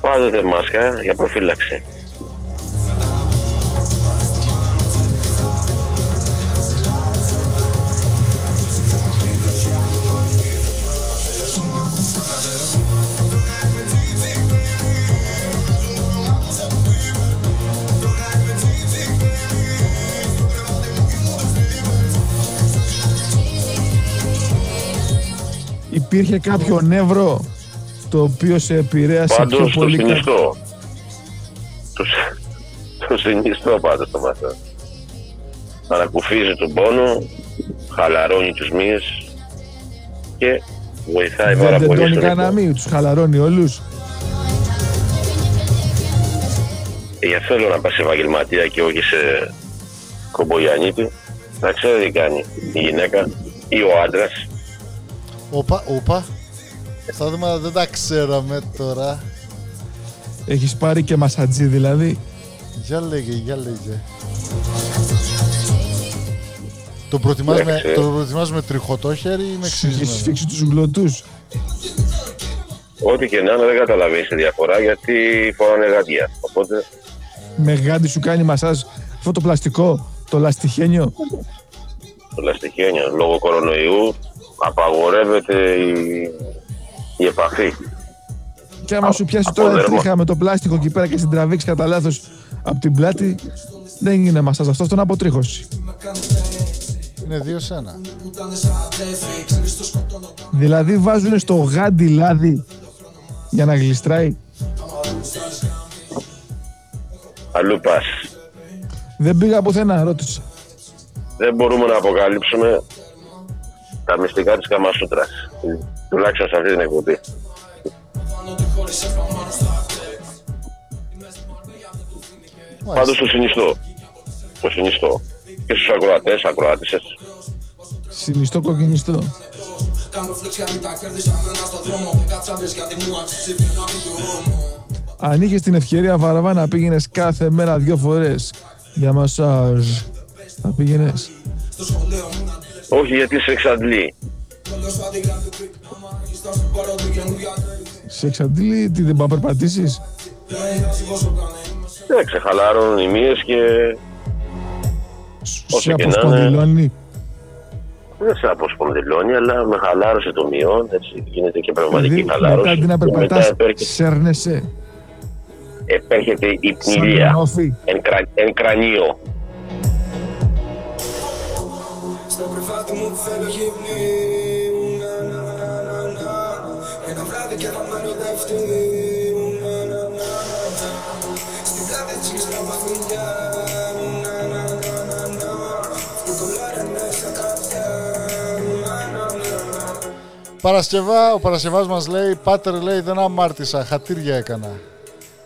Πάντοτε μάσκα για προφύλαξη. Υπήρχε κάποιο νεύρο το οποίο σε επηρέασε πιο Πάντως το πολύ. κα- συνιστώ. Το, συ- το συνιστώ πάντως το μάθημα. Ανακουφίζει τον πόνο, χαλαρώνει τους μύες και βοηθάει πάρα Δεν πολύ τεντώνει στον κανένα ύπνο. μη, τους χαλαρώνει όλους; Ε, Γι' αυτό θέλω να πας σε επαγγελματία και όχι σε κομπογιανίτη. Να ξέρει τι κάνει η γυναίκα ή ο άντρας. Όπα, όπα Θα δούμε αν δεν τα ξέραμε τώρα Έχεις πάρει και μασατζή δηλαδή. Για λέγε, για λέγε Το προτιμάς, με, Εντάξει. το προτιμάς με τριχωτό χέρι ή με Έχεις ξύσιμο σφίξει τους γλωτούς. Ό,τι και να είναι δεν καταλαβαίνεις τη διαφορά γιατί φοράνε γάντια. Οπότε Με γάντι σου κάνει μασάζ αυτό το πλαστικό, το λαστιχένιο. το λαστιχένιο λόγω κορονοϊού απαγορεύεται η, η επαφή. Και άμα σου πιάσει από τώρα δέρμα. τρίχα με το πλάστικο εκεί πέρα και στην τραβήξει κατά λάθος από την πλάτη, δεν είναι μασάζ αυτό, αυτό είναι αποτρίχωση. Είναι δύο σένα Δηλαδή βάζουν στο γάντι λάδι για να γλιστράει. Αλλού πας. Δεν πήγα πουθενά, ρώτησα. Δεν μπορούμε να αποκαλύψουμε τα μυστικά της Καμασούτρας. Τουλάχιστον σε αυτή την εκπομπή. Πάντως το συνιστώ. Το συνιστώ. Και στους ακροατές, ακροάτησες. Συνιστό κοκκινιστό. Αν είχε την ευκαιρία βαραβά να πήγαινες κάθε μέρα δύο φορές για μασάζ, θα πήγαινες. Όχι γιατί σε εξαντλεί. Σε εξαντλεί, τι δεν πάει να περπατήσεις; Δεν ξεχαλάρωνουν οι μύες και Σε Όσο και να είναι. αποσκονδυλώνει. δεν σε αποσπονδυλώνει, αλλά με χαλάρωσε το μειόν, έτσι γίνεται και πραγματική Δηλαδή, χαλάρωση. μετά αντί να Και μετά περπατάς, επέρχεται, σέρνεσαι. επέρχεται η Σαν πνηλία, νόφι. εν, κρα, εν κρανίο. μου βράδυ και θα Παρασκευά, ο Παρασκευάς μας λέει, Πάτερ λέει δεν αμάρτησα, χατήρια έκανα.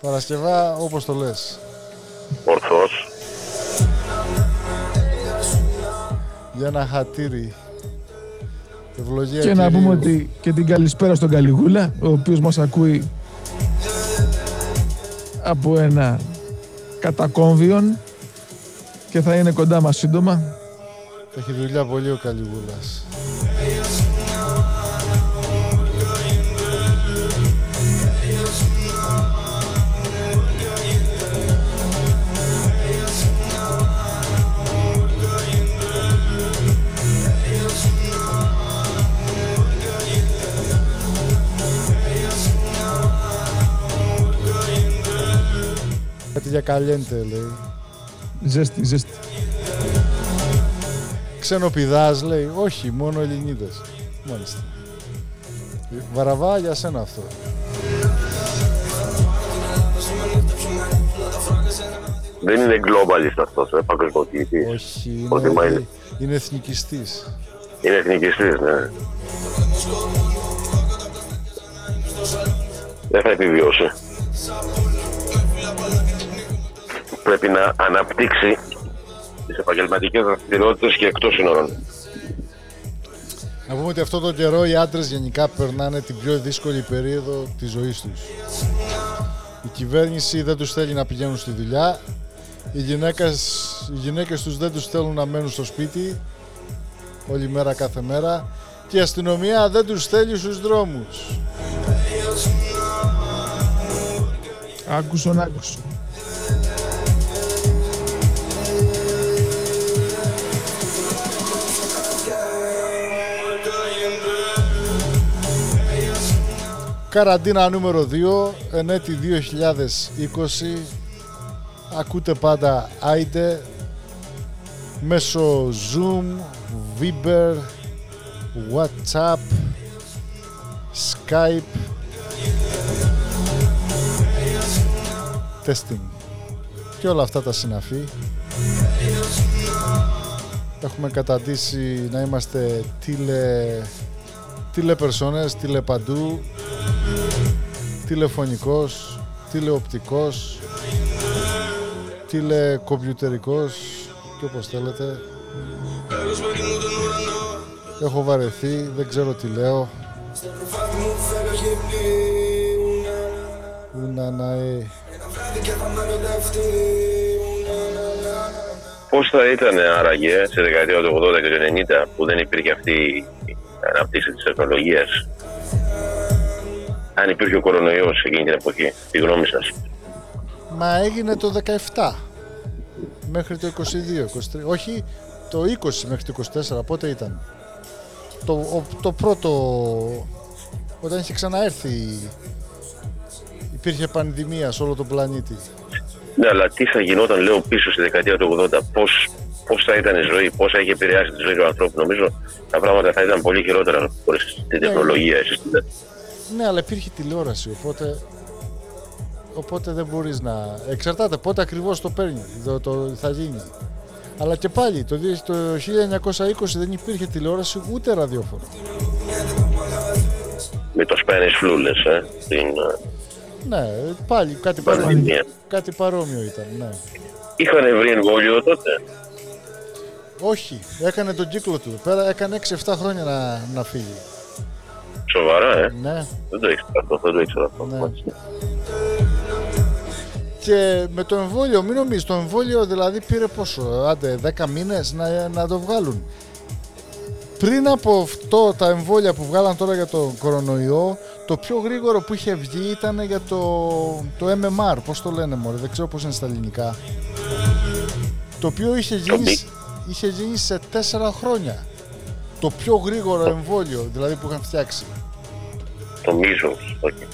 Παρασκευά όπως το λες. Για ένα χατήρι. Ευλογία Και να Κυρίου. πούμε ότι και την καλησπέρα στον Καλιγούλα, ο οποίος μας ακούει από ένα κατακόμβιον και θα είναι κοντά μας σύντομα. Έχει δουλειά πολύ ο Καλιγούλας. Κάτι για καλέντε λέει. Ζέστη, ζέστη. Ξενοπηδάς λέει. Όχι, μόνο Ελληνίδες. Μάλιστα. Βαραβά για σένα αυτό. Δεν είναι globalist αυτός, ε, παγκοσμιοποιητής. Όχι, Προτιμά είναι, είναι. είναι εθνικιστής. Είναι εθνικιστής, ναι. Δεν θα επιβιώσει. Πρέπει να αναπτύξει τις επαγγελματικές δραστηριότητες και εκτός σύνορων. Να πούμε ότι αυτό το καιρό οι άντρες γενικά περνάνε την πιο δύσκολη περίοδο της ζωής τους. Η κυβέρνηση δεν τους θέλει να πηγαίνουν στη δουλειά, οι γυναίκες, οι γυναίκες τους δεν τους θέλουν να μένουν στο σπίτι όλη μέρα κάθε μέρα και η αστυνομία δεν τους θέλει στους δρόμους. Άκουσον, άκουσον. Καραντίνα νούμερο 2, ενέτη 2020. Ακούτε πάντα Άιντε μέσω Zoom, Viber, WhatsApp, Skype. Testing. Και όλα αυτά τα συναφή. Έχουμε καταντήσει να είμαστε τηλε, τηλεπερσόνες, τηλεπαντού, τηλεφωνικός, τηλεοπτικός, τηλεκομπιουτερικός και όπως θέλετε. Έχω βαρεθεί, δεν ξέρω τι λέω. Ουναναέ. Πώς θα ήταν άραγε στη δεκαετία του 80 και του 90 που δεν υπήρχε αυτή η ανάπτυξη της τεχνολογίας; Αν υπήρχε ο κορονοϊός εκείνη την εποχή, τη γνώμη σας. Μα έγινε το 17 μέχρι το 22, 23, όχι το 20 μέχρι το 24, πότε ήταν; Το, ο- το πρώτο, όταν είχε ξαναέρθει, υπήρχε πανδημία σε όλο τον πλανήτη. Ναι, αλλά τι θα γινόταν, λέω, πίσω στη δεκαετία του 80, πώς, πώς θα ήταν η ζωή, πώς θα είχε επηρεάσει τη ζωή του ανθρώπου. Νομίζω τα πράγματα θα ήταν πολύ χειρότερα χωρίς την τεχνολογία. Εσείς τι λέτε. Ναι, αλλά υπήρχε τηλεόραση, οπότε, οπότε δεν μπορείς να... Εξαρτάται πότε ακριβώς το παίρνει, το, το, θα γίνει. Αλλά και πάλι, το, δι- το 1920 δεν υπήρχε τηλεόραση ούτε ραδιόφωνο. Με το Spanish flu, λες, ε, την ε, Ναι, πάλι κάτι παρόμοιο, πανδημία. κάτι παρόμοιο ήταν, ναι. Είχαν βρει εμβόλιο τότε; Όχι, έκανε τον κύκλο του. Πέρα έκανε 6-7 χρόνια να, να φύγει. Σοβαρά, ε. Ναι. Δεν το ήξερα αυτό, δεν το ήξερα αυτό. Ναι. Μάλιστα. Και με το εμβόλιο, μην νομίζεις, το εμβόλιο δηλαδή πήρε πόσο, άντε 10 μήνες να, να το βγάλουν. Πριν από αυτό τα εμβόλια που βγάλαν τώρα για το κορονοϊό, το πιο γρήγορο που είχε βγει ήταν για το, το MMR, πώς το λένε μωρέ, δεν ξέρω πώς είναι στα ελληνικά. Το οποίο είχε γίνει, τι; είχε γίνει σε 4 χρόνια. Το πιο γρήγορο εμβόλιο, δηλαδή που είχαν φτιάξει. Το measles, όχι.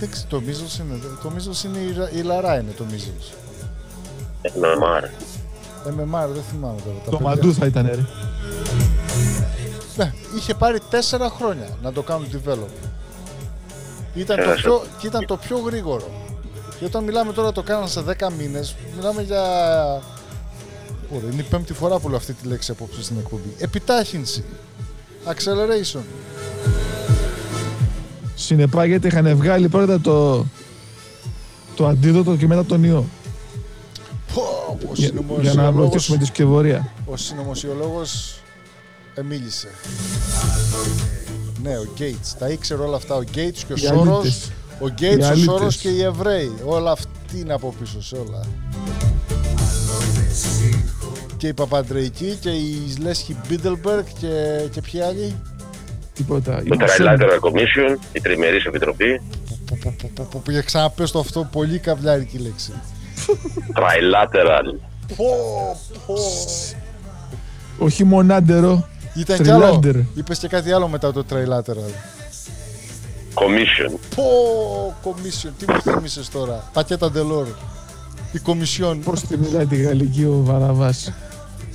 Δεν ξέρω, το measles είναι, το measles είναι η, ρα- η λαρά είναι το measles. MMR. MMR, δεν θυμάμαι τώρα. τα Το παιδιά. μαντού θα ήταν, ρε. Ναι, είχε πάρει 4 χρόνια να το κάνουν develop. Ήταν το, Πέρασε. πιο, και ήταν το πιο γρήγορο. Και όταν μιλάμε τώρα το κάναν σε 10 μήνες, μιλάμε για... Ωραία, είναι η πέμπτη φορά που λέω αυτή τη λέξη απόψε στην εκπομπή. Επιτάχυνση. Acceleration. Συνεπάγεται είχαν βγάλει πρώτα το, το αντίδοτο και μετά τον ιό. Πω, Ο Για, για να συνωμοσιολόγος, βοηθήσουμε τη σκευωρία. ο συνωμοσιολόγος εμίλησε. Ναι, ο Γκέιτς. Τα ήξερε όλα αυτά. Ο Γκέιτς και ο Οι Σόρος. αλήτες. Ο Γκέιτς, Οι ο αλήτες. Σόρος και οι Εβραίοι. Όλα αυτοί είναι από πίσω σε όλα. Και η Παπαντρεϊκή και η Λέσχη Μπίλντερμπεργκ και, και ποιοι άλλοι; Τίποτα. Το Είμαστε- Trilateral Commission, η Τριμερής Επιτροπή. Που- που- που- που- που- που- Για ξαναπες το αυτό πολύ καβλιάρικη λέξη. Trilateral. Πω, πω. Όχι μονάντερο. Ήταν κι άλλο. Trilateral. Είπες και κάτι άλλο μετά το Trilateral. Commission. Πω, Commission. Τι μου θύμισες τώρα; Πακέτα Ντελόρ. Η Κομισιόν. Πώς τη μιλάει τη γαλλική ο Βαραβάς;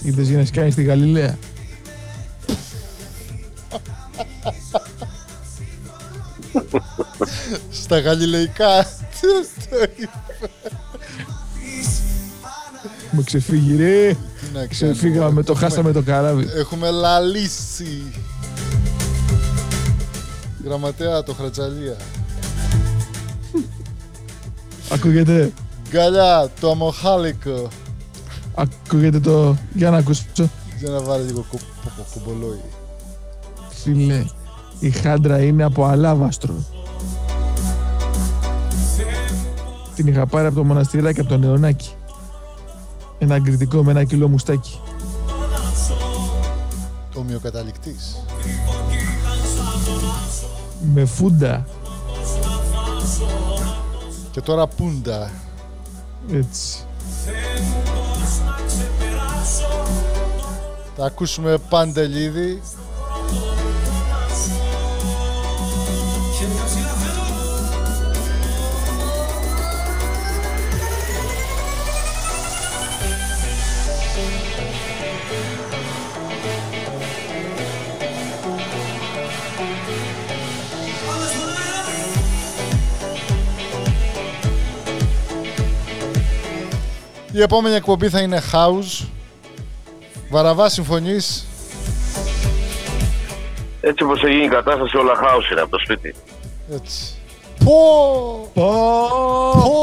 Είδες για να σκάνει στη Γαλιλαία; Στα γαλιλαϊκά. Τι αυτό είναι. Μου ξεφύγει ρε. Τι να κάνουμε. Ξεφύγαμε, το Έχουμε- χάσαμε το καράβι. Έχουμε λαλήσει. Γραμματέα το Χρατσαλία. Ακούγεται, Γκαλιά το αμοχάλικο. ακούγεται το... Για να ακούσω. Για να βάλει λίγο κο- κο- κο- κομπολόι. Φίλε, η χάντρα είναι από αλάβαστρο. Την είχα πάρει από το μοναστηράκι, από το νεονάκι. Ένα αγκριτικό με ένα κιλό μουστάκι. Ομοιοκαταληκτής. Με φούντα. Και τώρα πούντα. Έτσι. Θα ακούσουμε Παντελίδη. Η επόμενη εκπομπή θα είναι House. Βαραβά, συμφωνείς; Έτσι όπως έγινε η κατάσταση όλα χάος είναι από το σπίτι. Έτσι. Πω! Πω,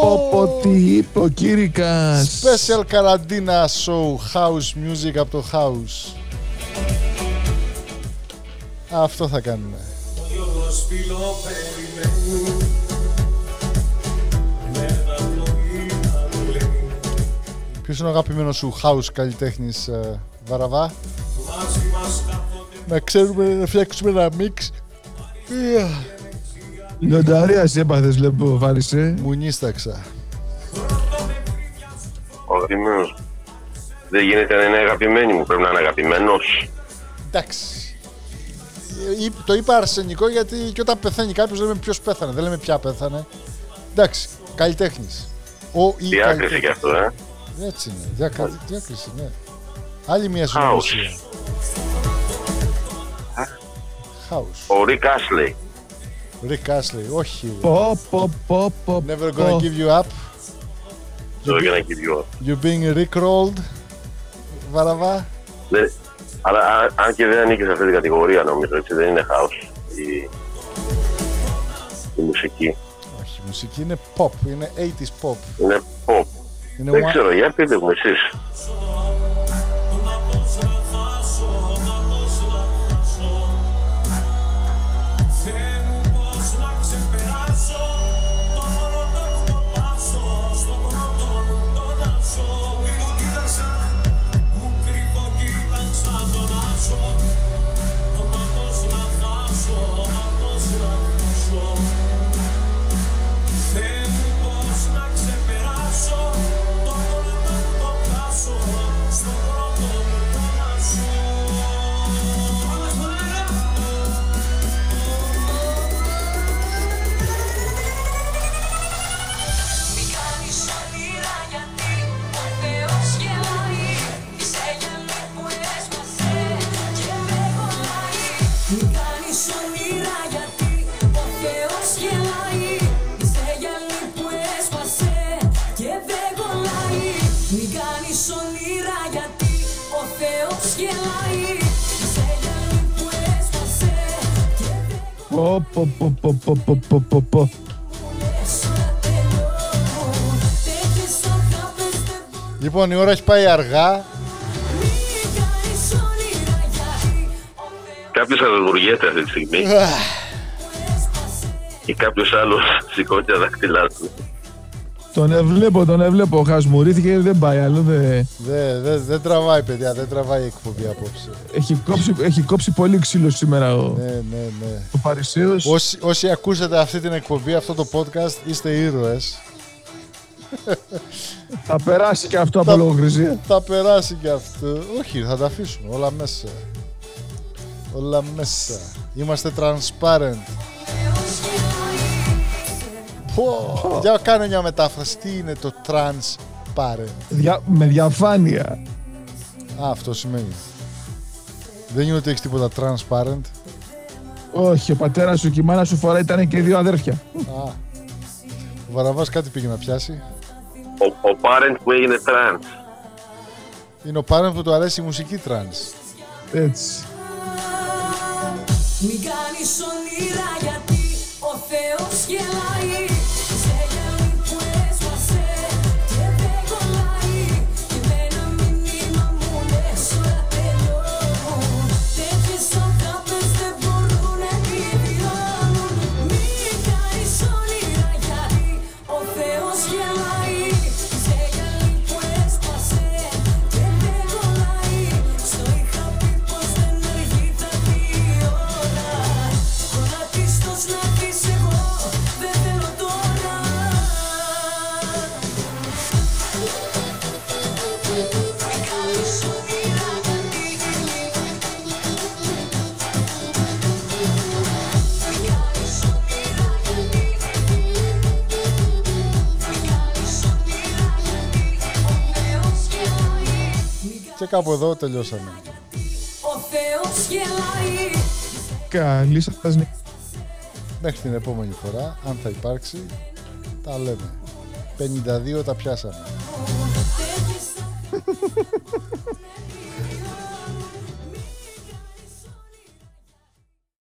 πω, πω, τι είπε ο Κήρυκας. Special Καραντίνα Show House Music από το House. Αυτό θα κάνουμε. Ποιος είναι ο αγαπημένος σου house καλλιτέχνης ε, Βαραβά; Να ξέρουμε να φτιάξουμε ένα μίξ Λιονταρία έπαθες, βλέπω, βάρισε. Μου νίσταξα Ο αγαπημένος. Δεν γίνεται να είναι αγαπημένη μου, πρέπει να είναι αγαπημένος. Εντάξει Ε, είπ- Το είπα αρσενικό γιατί και όταν πεθαίνει κάποιος δεν λέμε ποιος πέθανε Δεν λέμε ποια πέθανε Εντάξει, καλλιτέχνης Ο ή Διάκριση κι αυτό, ε. Έτσι είναι, Διακα... διάκριση, ναι. Άλλη μια House. συνωμοσία. House. Ο Rick Astley. Rick Astley, όχι. ρε. Πω, πω, πω, πω. Never πω. gonna give you up. Εδώ για να κυριώ. You being rickrolled. Βαραβά. Δεν- Αλλά α- αν και δεν ανήκει σε αυτή την κατηγορία νομίζω, έτσι δεν είναι house η, η μουσική. Όχι, η μουσική είναι pop, είναι 80s pop. Είναι pop. Είναι Δεν one- ξέρω, για πείτε μου εσείς. Πω, πω, πω, πω, πω, Λοιπόν, η ώρα έχει πάει αργά. Κάποιος αναγουργέται αυτή τη στιγμή. Και κάποιος άλλος σηκώνει τα δακτυλά τον εβλέπω, τον εβλέπω. Χασμουρίθηκε, δεν πάει άλλο. Δεν... Δεν δε, δεν τραβάει, παιδιά, δεν τραβάει η εκπομπή απόψε. Έχει, κόψει, έχει κόψει πολύ ξύλο σήμερα ο, Ναι, ναι, ναι. ο Παρισίος. Όσοι, όσοι ακούσατε αυτή την εκπομπή, αυτό το podcast, είστε ήρωες. Θα περάσει και αυτό από λογοκρισία. Θα περάσει και αυτό. Όχι, θα τα αφήσουμε όλα μέσα. Όλα μέσα. Είμαστε transparent. Πω, για κάνε μια μετάφραση. Τι είναι το transparent. Δια, με διαφάνεια. Α, αυτό σημαίνει. Δεν είναι ότι έχεις τίποτα transparent. Όχι, ο πατέρας σου και η μάνα σου φορά ήταν και δύο αδέρφια. Α, ο Βαραβάς κάτι πήγε να πιάσει. Ο, ο parent που έγινε trans. Είναι ο parent που του αρέσει η μουσική trans. Έτσι. Μην κάνεις όνειρα γιατί ο Θεός γελάει Και κάπου εδώ τελειώσαμε. ο Θεός γελάει Καλή σας νύχτα. Μέχρι την επόμενη φορά, αν θα υπάρξει, τα λέμε. 52 τα πιάσαμε. Τέτοιες